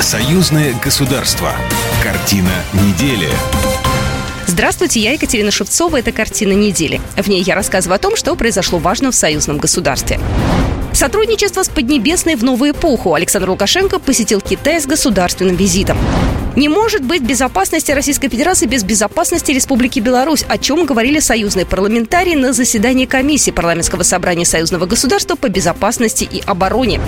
Союзное государство. Картина недели. Здравствуйте, я Екатерина Шевцова. Это «Картина недели». В ней я рассказываю о том, что произошло важно в союзном государстве. Сотрудничество с Поднебесной в новую эпоху. Александр Лукашенко посетил Китай с государственным визитом. Не может быть безопасности Российской Федерации без безопасности Республики Беларусь, о чем говорили союзные парламентарии на заседании комиссии парламентского собрания союзного государства по безопасности и обороне.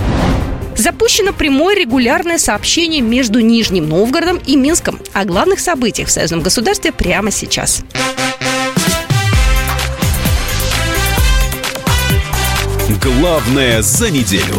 Запущено прямое регулярное сообщение между Нижним Новгородом и Минском о главных событиях в союзном государстве прямо сейчас. Главное за неделю.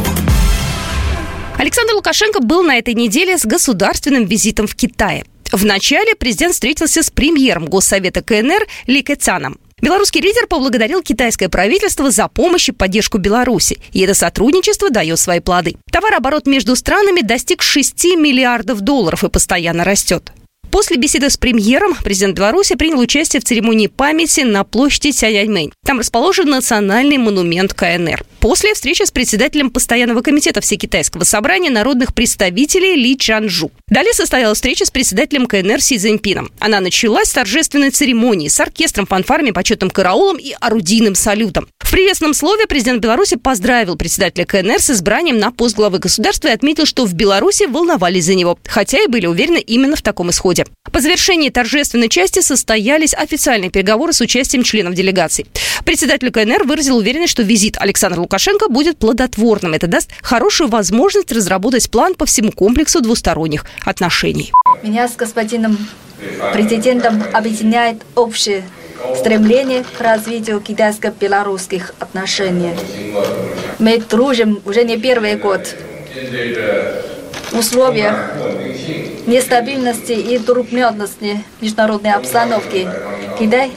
Александр Лукашенко был на этой неделе с государственным визитом в Китае. Вначале президент встретился с премьером Госсовета КНР Ли Кэцаном. Белорусский лидер поблагодарил китайское правительство за помощь и поддержку Беларуси, и это сотрудничество дает свои плоды. Товарооборот между странами достиг 6 миллиардов долларов и постоянно растет. После беседы с премьером президент Беларуси принял участие в церемонии памяти на площади Тяньаньмэнь. Там расположен национальный монумент КНР. После встречи с председателем постоянного комитета Всекитайского собрания народных представителей Ли Чанжу. Далее состоялась встреча с председателем КНР Си Цзиньпином. Она началась с торжественной церемонии с оркестром, фанфарами, почетным караулом и орудийным салютом. Приветственном слове президент Беларуси поздравил председателя КНР с избранием на пост главы государства и отметил, что в Беларуси волновались за него, хотя и были уверены именно в таком исходе. По завершении торжественной части состоялись официальные переговоры с участием членов делегаций. Председатель КНР выразил уверенность, что визит Александра Лукашенко будет плодотворным. Это даст хорошую возможность разработать план по всему комплексу двусторонних отношений. Меня с господином президентом объединяет общее стремление к развитию китайско-белорусских отношений. Мы дружим уже не первый год. В условиях нестабильности и трудностей международной обстановки Китай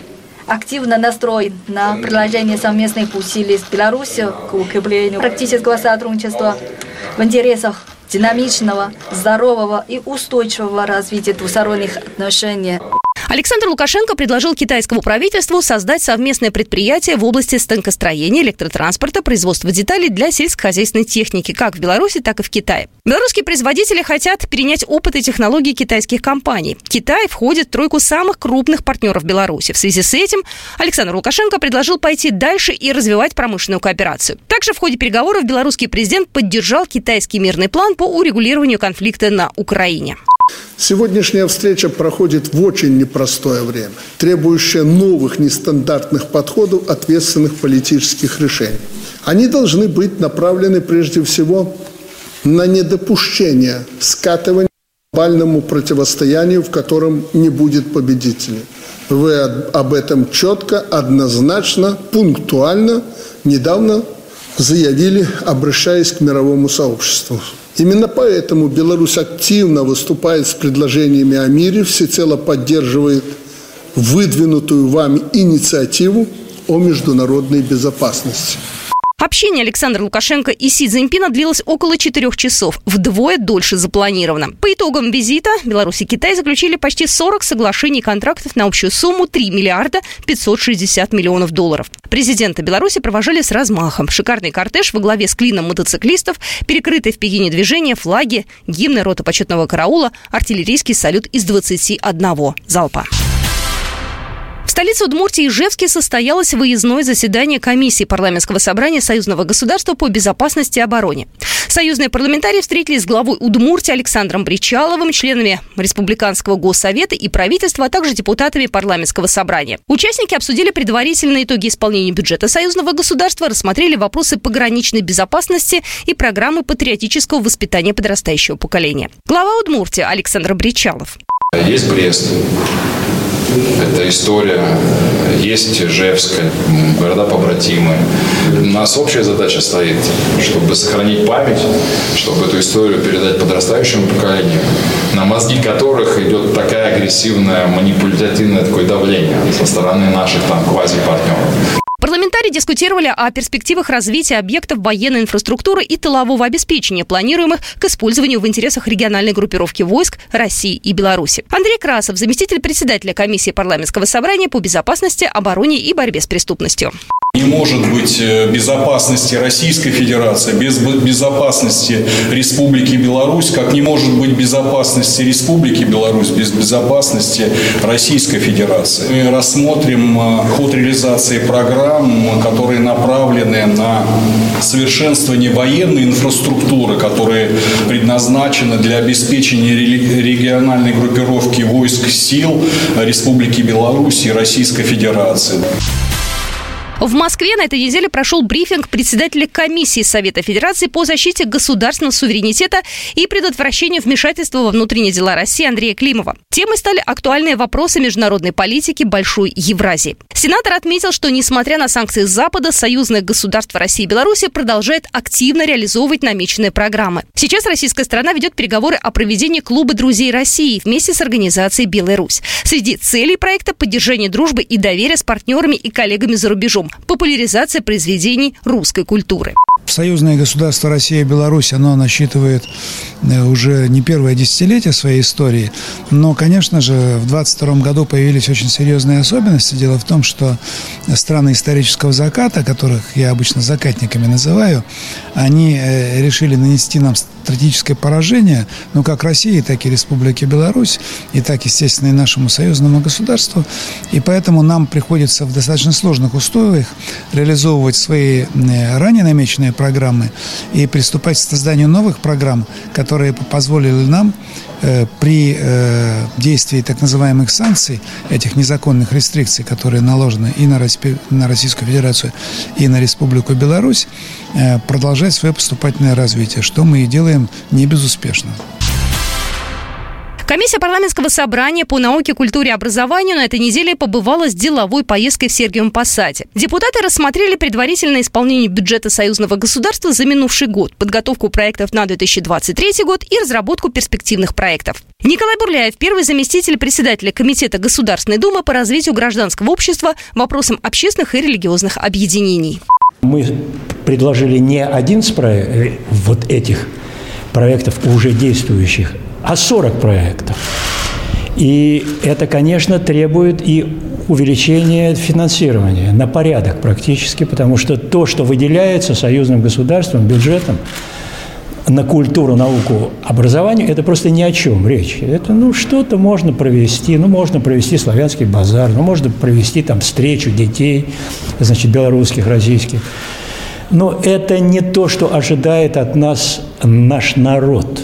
активно настроен на приложение совместных усилий с Беларусью к укреплению практического сотрудничества в интересах динамичного, здорового и устойчивого развития двусторонних отношений. Александр Лукашенко предложил китайскому правительству создать совместное предприятие в области станкостроения, электротранспорта, производства деталей для сельскохозяйственной техники, как в Беларуси, так и в Китае. Белорусские производители хотят перенять опыт и технологии китайских компаний. Китай входит в тройку самых крупных партнеров Беларуси. В связи с этим Александр Лукашенко предложил пойти дальше и развивать промышленную кооперацию. Также в ходе переговоров белорусский президент поддержал китайский мирный план по урегулированию конфликта на Украине. Сегодняшняя встреча проходит в очень непростое время, требующее новых нестандартных подходов, ответственных политических решений. Они должны быть направлены прежде всего на недопущение скатывания к глобальному противостоянию, в котором не будет победителей. Вы об этом четко, однозначно, пунктуально недавно заявили, обращаясь к мировому сообществу. Именно поэтому Беларусь активно выступает с предложениями о мире, всецело поддерживает выдвинутую вами инициативу о международной безопасности. Общение Александра Лукашенко и Си Цзиньпина длилось около четырех часов, вдвое дольше запланировано. По итогам визита Беларусь и Китай заключили почти 40 соглашений и контрактов на общую сумму 3 миллиарда 560 миллионов долларов. Президента Беларуси провожали с размахом. Шикарный кортеж во главе с клином мотоциклистов, перекрытые в Пекине движения, флаги, гимны рота почетного караула, артиллерийский салют из 21 залпа столице Удмуртии Ижевске состоялось выездное заседание комиссии парламентского собрания Союзного государства по безопасности и обороне. Союзные парламентарии встретились с главой Удмуртии Александром Бричаловым, членами Республиканского госсовета и правительства, а также депутатами парламентского собрания. Участники обсудили предварительные итоги исполнения бюджета Союзного государства, рассмотрели вопросы пограничной безопасности и программы патриотического воспитания подрастающего поколения. Глава Удмуртии Александр Бричалов. Есть Брест, это история, есть Ижевская, города побратимы. У нас общая задача стоит, чтобы сохранить память, чтобы эту историю передать подрастающему поколению, на мозги которых идет такая агрессивная, манипулятивное такое давление со стороны наших там квази-партнеров. Парламентарии дискутировали о перспективах развития объектов военной инфраструктуры и тылового обеспечения, планируемых к использованию в интересах региональной группировки войск России и Беларуси. Андрей Красов, заместитель председателя комиссии парламентского собрания по безопасности, обороне и борьбе с преступностью. Не может быть э, безопасности Российской Федерации без безопасности Республики Беларусь, как не может быть безопасности Республики Беларусь без безопасности Российской Федерации. Мы рассмотрим э, ход реализации программ, которые направлены на совершенствование военной инфраструктуры, которые предназначены для обеспечения региональной группировки войск сил Республики Беларусь и Российской Федерации. В Москве на этой неделе прошел брифинг председателя комиссии Совета Федерации по защите государственного суверенитета и предотвращению вмешательства во внутренние дела России Андрея Климова. Темой стали актуальные вопросы международной политики Большой Евразии. Сенатор отметил, что несмотря на санкции Запада, союзное государство России и Беларуси продолжает активно реализовывать намеченные программы. Сейчас российская страна ведет переговоры о проведении Клуба друзей России вместе с организацией «Белая Русь». Среди целей проекта – поддержание дружбы и доверия с партнерами и коллегами за рубежом популяризация произведений русской культуры. Союзное государство Россия и Беларусь, оно насчитывает э, уже не первое десятилетие своей истории, но, конечно же, в 22 году появились очень серьезные особенности. Дело в том, что страны исторического заката, которых я обычно закатниками называю, они э, решили нанести нам стратегическое поражение, ну, как России, так и Республике Беларусь, и так, естественно, и нашему союзному государству. И поэтому нам приходится в достаточно сложных условиях реализовывать свои э, ранее намеченные программы и приступать к созданию новых программ, которые позволили нам э, при э, действии так называемых санкций, этих незаконных рестрикций, которые наложены и на, на Российскую Федерацию, и на Республику Беларусь, продолжать свое поступательное развитие, что мы и делаем делаем не безуспешно. Комиссия парламентского собрания по науке, культуре и образованию на этой неделе побывала с деловой поездкой в Сергиевом Посаде. Депутаты рассмотрели предварительное исполнение бюджета союзного государства за минувший год, подготовку проектов на 2023 год и разработку перспективных проектов. Николай Бурляев, первый заместитель председателя Комитета Государственной Думы по развитию гражданского общества вопросам общественных и религиозных объединений. Мы предложили не один проектов вот этих проектов уже действующих, а 40 проектов. И это, конечно, требует и увеличения финансирования на порядок практически, потому что то, что выделяется союзным государством, бюджетом на культуру, науку, образование, это просто ни о чем речь. Это, ну, что-то можно провести, ну, можно провести славянский базар, ну, можно провести там встречу детей, значит, белорусских, российских. Но это не то, что ожидает от нас наш народ.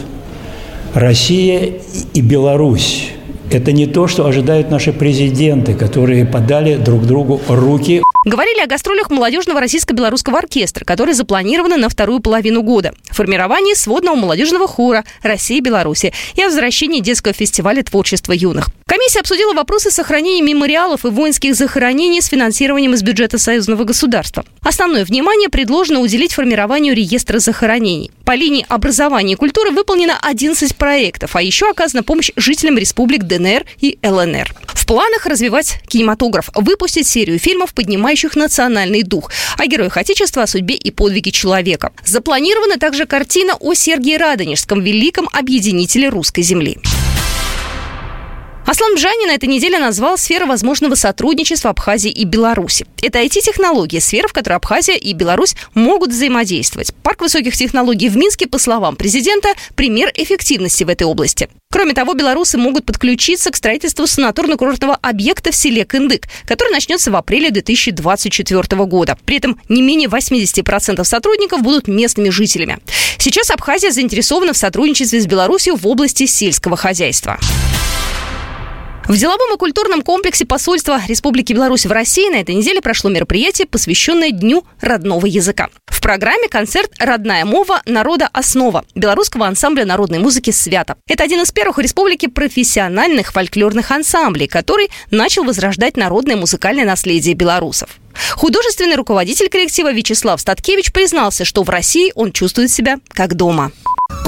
Россия и Беларусь. Это не то, что ожидают наши президенты, которые подали друг другу руки. Говорили о гастролях молодежного российско-белорусского оркестра, которые запланированы на вторую половину года, формировании сводного молодежного хора России и Беларуси и о возвращении детского фестиваля творчества юных. Комиссия обсудила вопросы сохранения мемориалов и воинских захоронений с финансированием из бюджета союзного государства. Основное внимание предложено уделить формированию реестра захоронений. По линии образования и культуры выполнено 11 проектов, а еще оказана помощь жителям республик ДНР и ЛНР. В планах развивать кинематограф, выпустить серию фильмов, поднимающих национальный дух, о героях Отечества, о судьбе и подвиге человека. Запланирована также картина о Сергии Радонежском, великом объединителе русской земли. Аслан Бжани на этой неделе назвал сферы возможного сотрудничества Абхазии и Беларуси. Это IT-технологии, сфера, в которой Абхазия и Беларусь могут взаимодействовать. Парк высоких технологий в Минске, по словам президента, пример эффективности в этой области. Кроме того, белорусы могут подключиться к строительству санаторно-курортного объекта в селе Кындык, который начнется в апреле 2024 года. При этом не менее 80% сотрудников будут местными жителями. Сейчас Абхазия заинтересована в сотрудничестве с Беларусью в области сельского хозяйства. В деловом и культурном комплексе посольства Республики Беларусь в России на этой неделе прошло мероприятие, посвященное Дню родного языка. В программе концерт «Родная мова. Народа. Основа» белорусского ансамбля народной музыки «Свято». Это один из первых в республике профессиональных фольклорных ансамблей, который начал возрождать народное музыкальное наследие белорусов. Художественный руководитель коллектива Вячеслав Статкевич признался, что в России он чувствует себя как дома.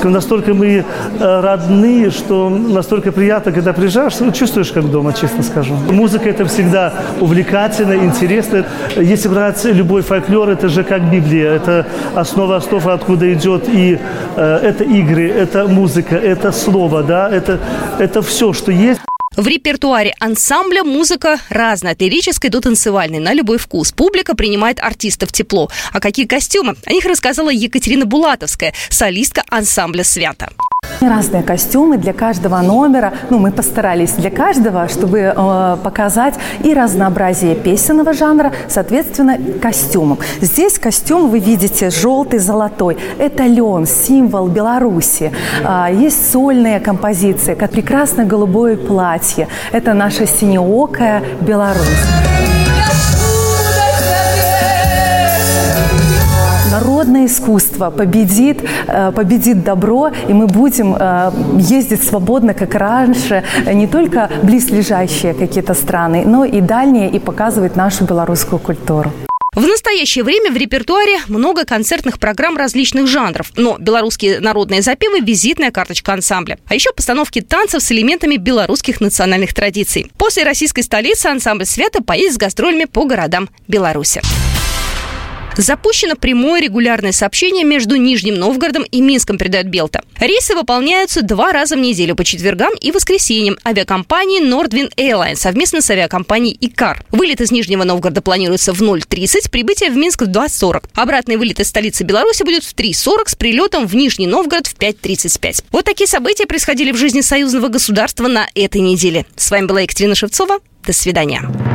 Настолько мы э, родные, что настолько приятно, когда приезжаешь, ну, чувствуешь как дома, честно скажу. Музыка – это всегда увлекательно, интересно. Если брать любой фольклор, это же как Библия. Это основа основа, откуда идет и э, это игры, это музыка, это слово, да, это, это все, что есть. В репертуаре ансамбля музыка разная, от лирической до танцевальной, на любой вкус. Публика принимает артистов тепло. А какие костюмы? О них рассказала Екатерина Булатовская, солистка ансамбля «Свято». Разные костюмы для каждого номера. Ну, мы постарались для каждого, чтобы э, показать и разнообразие песенного жанра, соответственно, костюмом. Здесь костюм вы видите желтый, золотой. Это лен, символ Беларуси. А, есть сольные композиции, как прекрасное голубое платье. Это наша синеокая Беларусь. Искусство победит, э, победит добро, и мы будем э, ездить свободно, как раньше, не только близлежащие какие-то страны, но и дальние, и показывать нашу белорусскую культуру. В настоящее время в репертуаре много концертных программ различных жанров, но белорусские народные запевы – визитная карточка ансамбля. А еще постановки танцев с элементами белорусских национальных традиций. После российской столицы ансамбль «Свято» поедет с гастролями по городам Беларуси. Запущено прямое регулярное сообщение между Нижним Новгородом и Минском, передает Белта. Рейсы выполняются два раза в неделю по четвергам и воскресеньям авиакомпании Nordwind Airlines совместно с авиакомпанией ИКАР. Вылет из Нижнего Новгорода планируется в 0.30, прибытие в Минск в 2.40. Обратный вылет из столицы Беларуси будет в 3.40 с прилетом в Нижний Новгород в 5.35. Вот такие события происходили в жизни союзного государства на этой неделе. С вами была Екатерина Шевцова. До свидания.